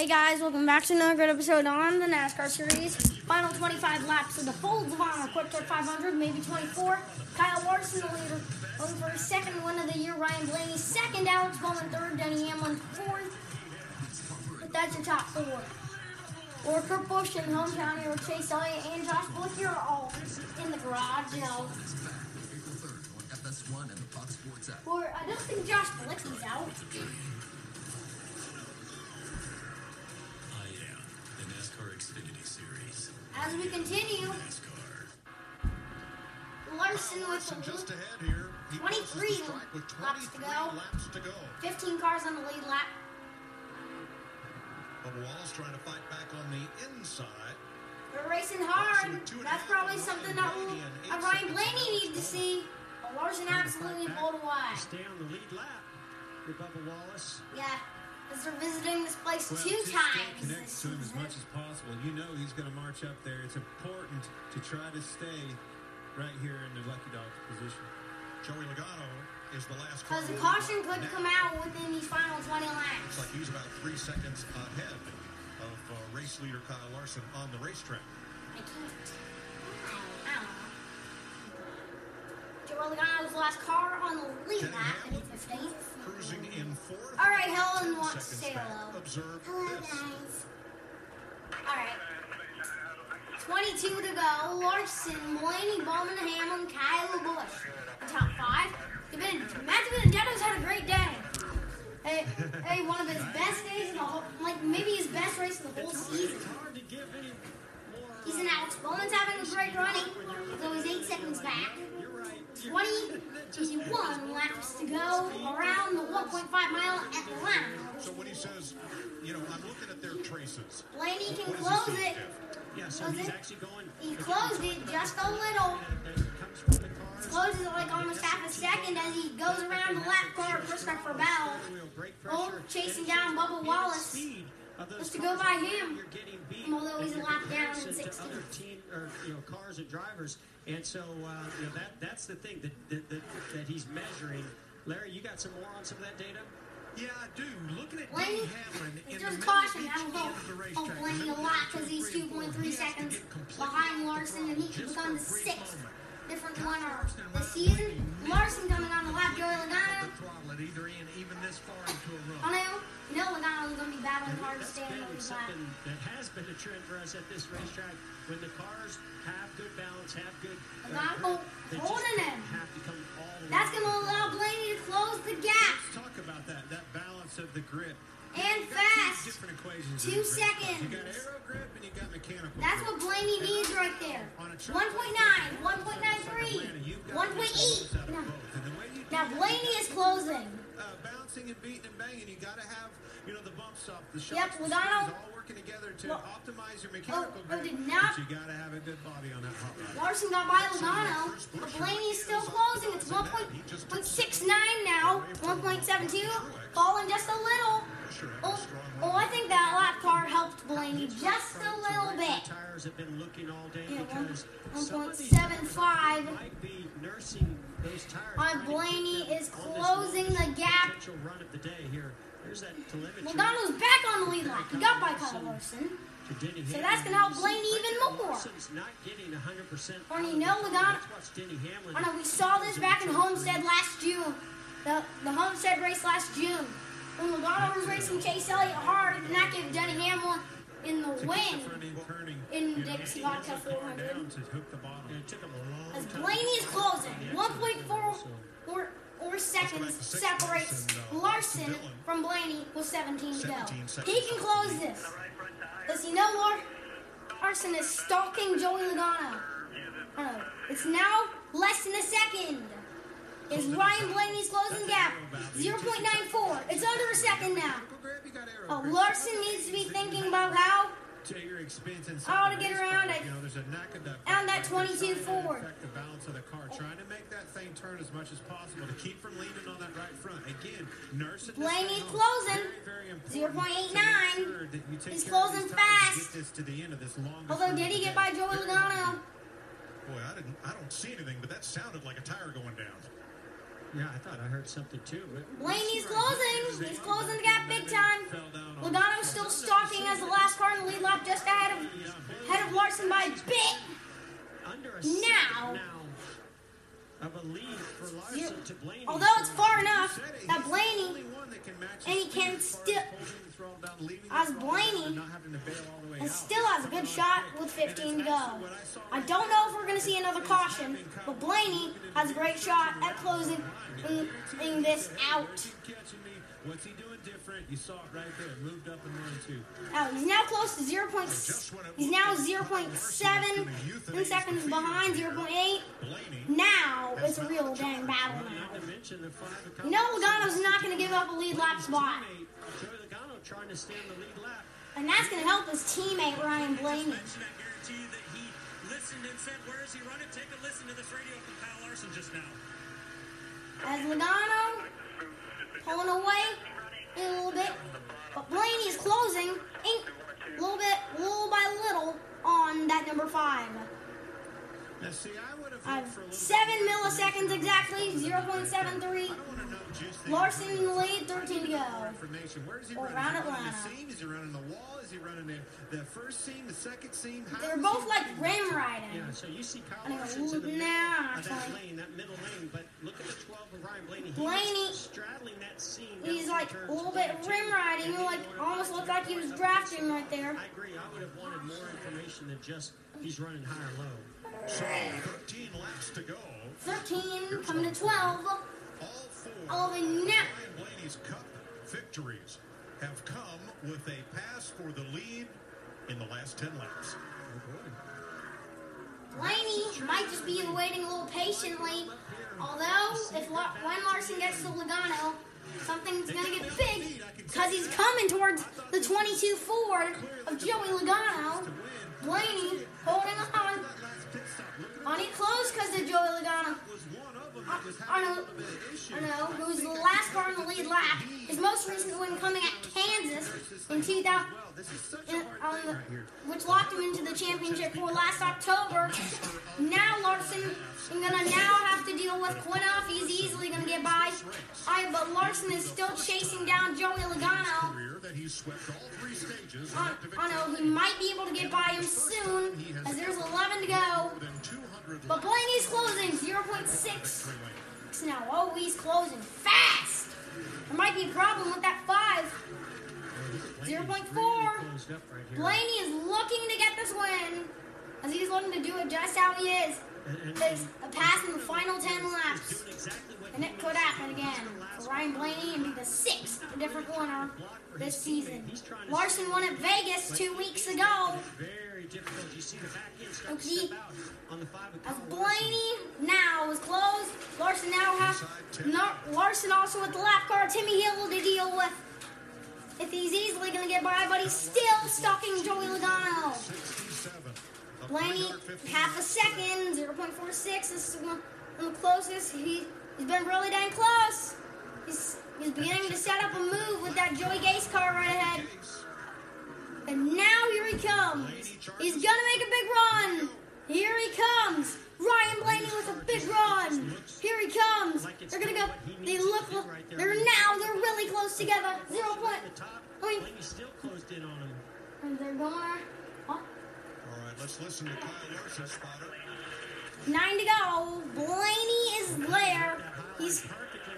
Hey guys, welcome back to another great episode on the NASCAR series. Final 25 laps of the Folds of Honor QuikTrip 500, maybe 24. Kyle Larson, the leader, going for his second win of the year. Ryan Blaney second, Alex Bowman third, Denny Hamlin fourth. But that's your top four. Or Kurt Busch and hometown hero Chase Elliott and Josh Bilicki are all in the garage, you know. Or I don't think Josh Bilicki's out. As we continue. Larson with the just ahead here. He 23 crosses the with laps to go. laps to go. 15 cars on the lead lap. Bubba Wallace trying to fight back on the inside. They're racing hard. That's probably something that will, uh, Ryan Blaney needs to see. But Larson absolutely pulled away. Stay on the lead lap for Bubba Wallace. Yeah, because they're visiting this place Well, two times. connected this to him as much as possible. You know he's going to march up there. It's important to try to stay right here in the lucky dog's position. Joey Logano is the last Because the caution could now. come out within these final 20 laps. Looks like he's about three seconds ahead of uh, race leader Kyle Larson on the racetrack. I can't. I don't know. Joey last car on the lead lap in Hamlin 15th. cruising in fourth. All right, Helen wants to say hello. Observe Hello, this. guys. All right. 22 to go. Larson, Blaney, Bowman, Hamlin, Kyle Busch. The top five. Even- Matt Benedetto's had a great day. Hey, hey, one of his best days in the whole, like maybe his best race of the whole season. It's hard to give any more. He's an Alex Bowman's having a great running, though he's eight seconds back. You're right. 21 laps to go around the 1.5 mile Atlanta. So when he says, you know, I'm looking at their traces. Blaney can What does he close it. Yeah, so Was he's it? actually going. He closed it just a little. That comes from the cars. Closes it like almost half a second as he goes around the lap car of Christopher Bell. Oh, chasing down Bubba Wallace. Just to go by him. You're getting beat Although he's a lap down in comparison to 16th. Other team or you know cars and drivers, and so uh, you know that that's the thing that that, that that he's measuring. Larry, you got some more on some of that data? Yeah, I do. Looking at Blaney, Denny Hamlin in if the there's middle caution, of each that'll end of help Blaney a lot because he's three and four, 2.3 he has to seconds behind off Larson and he throttle can become the for a brief sixth moment. Different winner this season. Larson coming on the lap, Joey Logano. The throttle at either end, even this far into a I run. know, you know Logano's going to be battling hard to stay on the lap. that has been a trend for us at this racetrack. When the cars have good balance, have good. uh, Logano holding him. Have to come all the That's going to allow Blaney to close the gap. Let's talk about that, that balance of the grip. And fast. Two different equations. Two in this race car. seconds. You got aero grip and you got mechanical That's what Blaney needs right there. 1.9, 1.93, 1.8. No. And the way you do Now Blaney is closing. Uh, bouncing and beating and banging, you got to have, you know, the bumps off, the Yep, shocks, the Logano- all working together to Well- optimize your mechanical oh, grip. did not- But you got to have a good body on that hot rod. Larson got by Logano, but Blaney's still closing. It's 1.69 now, 1.72, falling just a little. Oh, oh, I think that lap car helped Blaney just a little bit. Tires have been looking all day Yeah, because one- some of these 1.75. might be nursing those tires. Uh, trying to Blaney is closing the gap. Potential run of the day here. There's that telemetry. Logano's back on the lead lap. He got by Kyle Larson. So that's gonna help You see Blaney even more. Larson's not getting 100% Or you know the Logano- Let's watch Denny Hamlin. Oh, I know we saw this back in Homestead last June. The the Homestead race last June. When Logano was racing Chase Elliott hard and that gave Denny Hamlin in the To get the win. front end turning, in you Dixie Vodka want the car 400. down to hook the bottom. And it took him a long As. Blaney is closing, 1.4 or, seconds separates Larson from Blaney with 17 to go. He can close this. Does he know Lord Larson is stalking Joey Logano? It's now less than a second. Is Ryan Blaney's closing gap 0.94? It's under a second now. Mechanical grip, you got aero Oh. Larson needs to be thinking about how to your expense and I wanna get around it. You know, there's a knack of that. On that 22 trying to. Affect the balance of the car, trying to make that thing turn as much as possible to keep from leaning on that right front. Again, nurse it. Blaney's closing. Very, very 0.89. sure that you take He's closing to fast. This to the end of this Although, did he get by Joey Logano? Boy, I didn't. I don't see anything, but that sounded like a tire going down. Yeah, I thought I heard something too. Blaney's closing. He's closing the gap big time. Logano's still stalking spot just ahead of ahead of Larson by a bit. Now. of a lead for Larson Zero- to Blaney. Although it's far enough that Blaney that can and he can still- as holding the throttle down, leaving the as Blaney and not having to bail all the way and out. still has a good shot with 15 to go. I don't know if we're going to see another caution, but Blaney has a great shot at closing in, in this out. Keep catching me. What's he doing different? You saw it right there. Moved up and run two. Out. Oh, he's now close to 0. Point, he's now 0.7 seconds behind 0.8. Now it's a real dang battle now. Not to mention the five of You know Logano's not going to give up a lead lap spot, teammate, Joey Logano trying to stay on the lead lap. and that's going to help his teammate Ryan Blaney. Mention, I guarantee you that he listened and said, "Where is he running?" Take a listen to this radio from Kyle Larson just now. As Logano pulling away a little bit, but Blaney is closing a little bit, little by little, on that number five. See, have Uh, hoped for a little seven milliseconds exactly, 0.73. I don't want to know just the- Larson in the lead, 13 to go. information. Where is he Or around Is he running Atlanta. seam? Is he running the wall? Is he running the, the first seam, the second seam? How They're both like rim riding. Yeah, so you see Kyle think the middle of that lane, that middle lane, but look at the 12 of Ryan Blaney. He Blaney- straddling that seam. He's like a little bit rim riding, and like almost looked like he was drafting right there. I agree. I would have wanted more information than just he's running high or low. So 13 laps to go. 13 coming to 12. All four All the net. Ryan Blaney's Cup victories have come with a pass for the lead in the last 10 laps. Blaney might just be waiting a little patiently. Although, if La- when Larson gets to Logano, something's gonna get big because he's coming towards the 22 Ford of Joey Logano. Blaney holding on. On it close because of Joey Logano. Was know, who's the last car in the lead lap. His most recent win coming at Kansas in 2000, Well, this is such in, a hard on thing the, right here. which locked him into the championship for last October. Now Larson is gonna now to deal with Quin Houff. He's easily gonna get by. I, but Larson is still chasing down Joey Logano. All I, to know he might be able to get by him soon, as there's 11 to go. More than 200 But Blaney's closing 0.6 now. Oh, he's closing fast. There might be a problem with that five. 0.4. Closed up right here. Blaney is looking to get this win, as he's looking to do it just how he is. There's a pass in the final 10 laps. And it could happen again for Ryan Blaney and be the sixth different winner this season. Larson won at Vegas two weeks ago. Okay. As Blaney now is closed, Larson now has Larson also with the lap car Timmy Hill to deal with. If he's easily going to get by, but he's still stalking Joey Logano. 67. Blaney, half a second, 0.46. This is one of the closest. He, he's been really dang close. He's, he's beginning to set up a move with that Joey Gase car right ahead. And now here he comes. He's gonna make a big run. Here he comes. Ryan Blaney with a big run. Here he comes. They're gonna go. They look. They're now. They're really close together. Zero point. I mean, Blaney still closed in on him. and they're going. Let's listen to Kyle Larson spotter. nine to go. Blaney is there. He's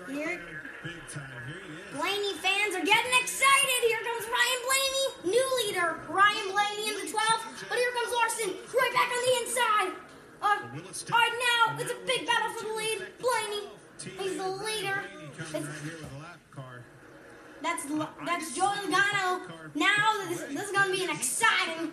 here. Big time. Here. Blaney fans are getting excited. Here comes Ryan Blaney, new leader. Ryan Blaney in the 12th. But here comes Larson, right back on the inside. Uh, all right, now it's a big battle for the lead. Blaney, he's the leader. It's- right here with a lap car. That's that's Joey Logano. Now this, this is going to be an exciting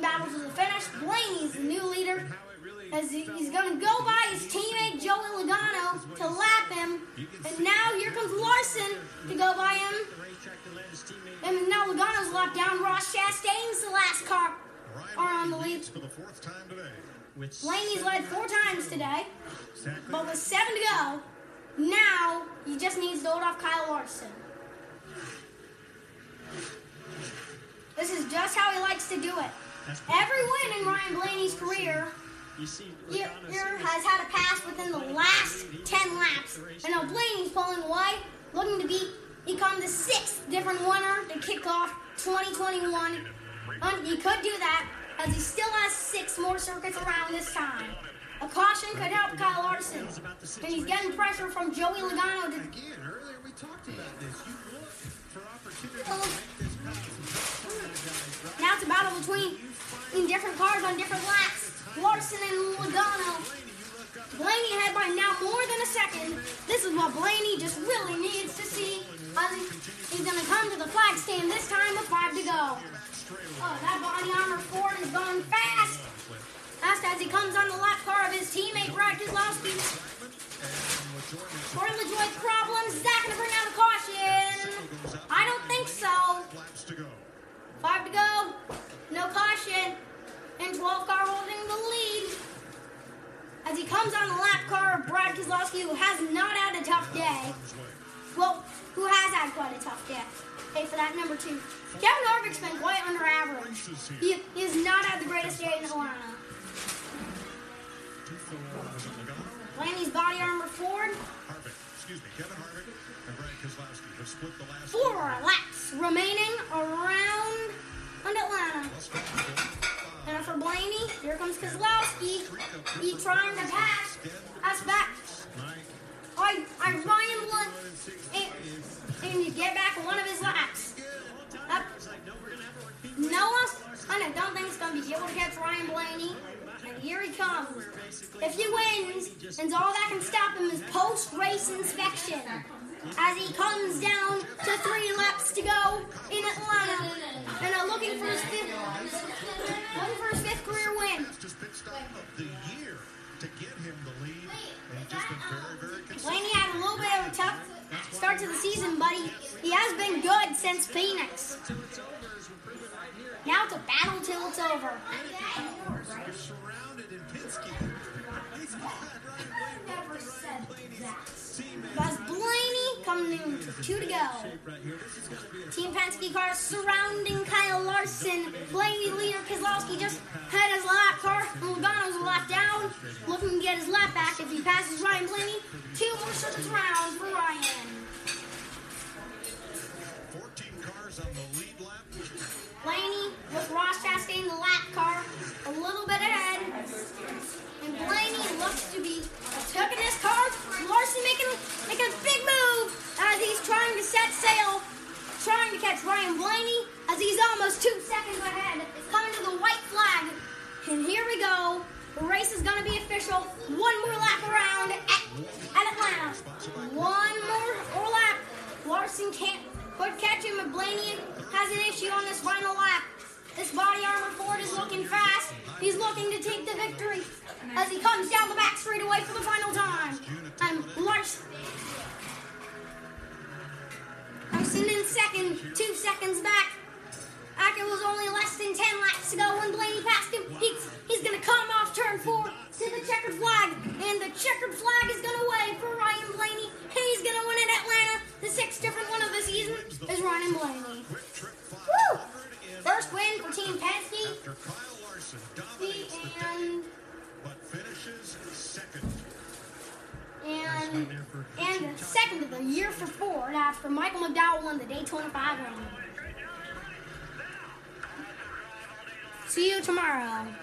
battle to the finish. Blaney's the new leader. How it really As he- he's going to go by his teammate Joey Logano to lap him. And now here comes Larson to go by him. The racetrack to let his teammate. And now Logano's lapped down. Ross Chastain's the last car. Are on the lead. leads for the fourth time today. Blaney's led four times today, but with seven to go, now he just needs to hold off Kyle Larson. This is just how he likes to do it. Every win in Ryan Blaney's career You see, here, Logano has had a pass within the last 10 laps. And now Blaney's pulling away, looking to be become the sixth different winner to kick off 2021 And he could do that as he still has six more circuits around this time. A caution could help Kyle Larson. And he's getting pressure from Joey Logano to Again, earlier we talked about this. You Now it's a battle between in different cars on different laps. Larson and Logano. Blaney ahead by now more than a second. This is what Blaney just really needs to see. He's going to come to the flag stand this time with five to go. Oh, that body armor Ford is going fast. Fast as he comes on the lap car of his teammate Brad Ford LaJoie's problems. Is that to bring out a caution? I don't think so. To. Five to go. No caution. And 12 car holding the lead. As he comes on the lap car of Brad Keselowski, who has not had a tough day. Well, who has had quite a tough day. Hey, for that number two. Kevin Harvick's been quite under average. He, he has not had the greatest day in Atlanta. Blaney's body armor Ford. Harvick, excuse me, Kevin Harvick and Brad Keselowski have split the last Four laps remaining around Atlanta. And for Blaney, here comes Keselowski. He trying to pass us back. I, I Ryan Blunt and, and you get back one of his laps. Up. Noah, I don't think it's going to be able to catch Ryan Blaney. And here he comes. If he wins, and all that can stop him is post-race inspection. As he comes down to three laps to go in Atlanta, and are looking for his fifth, looking for his fifth career win. Just pit stop of the year to get him the lead. And he's just been very, very consistent. Blaney had a little bit of a tough start to the season, but he, he has been good since Phoenix. Now it's a battle till it's over. You're surrounded in Penske. He's got Ryan Blaney, teammate. As Blaney coming in two to go. Right here. This is going to be a Team Penske cars surrounding Kyle Larson. Blaney leader Keselowski just had his lap car. Logano's a lap down, looking to get his lap back if he passes Ryan Blaney. Two more circuits around for Ryan. 14 cars on the lead lap. Blaney with Ross Chastain, the lap car, a little bit ahead. And Blaney looks to be tucking his car. Larson making, making a big move as he's trying to set sail, trying to catch Ryan Blaney as he's almost two seconds ahead. Coming to the white flag. And here we go. The race is going to be official. One more lap around at, at Atlanta. One more lap. Larson can't could catch him, but Blaney has an issue on this final lap. This body armor Ford is looking fast. He's looking to take the victory as he comes down the back straightaway for the final time. And Larson. Larson in second, two seconds back. After it was only less than 10 laps to go when Blaney passed him, he's, he's going to come off turn four to the checkered flag. And the checkered flag is going to wave See you tomorrow.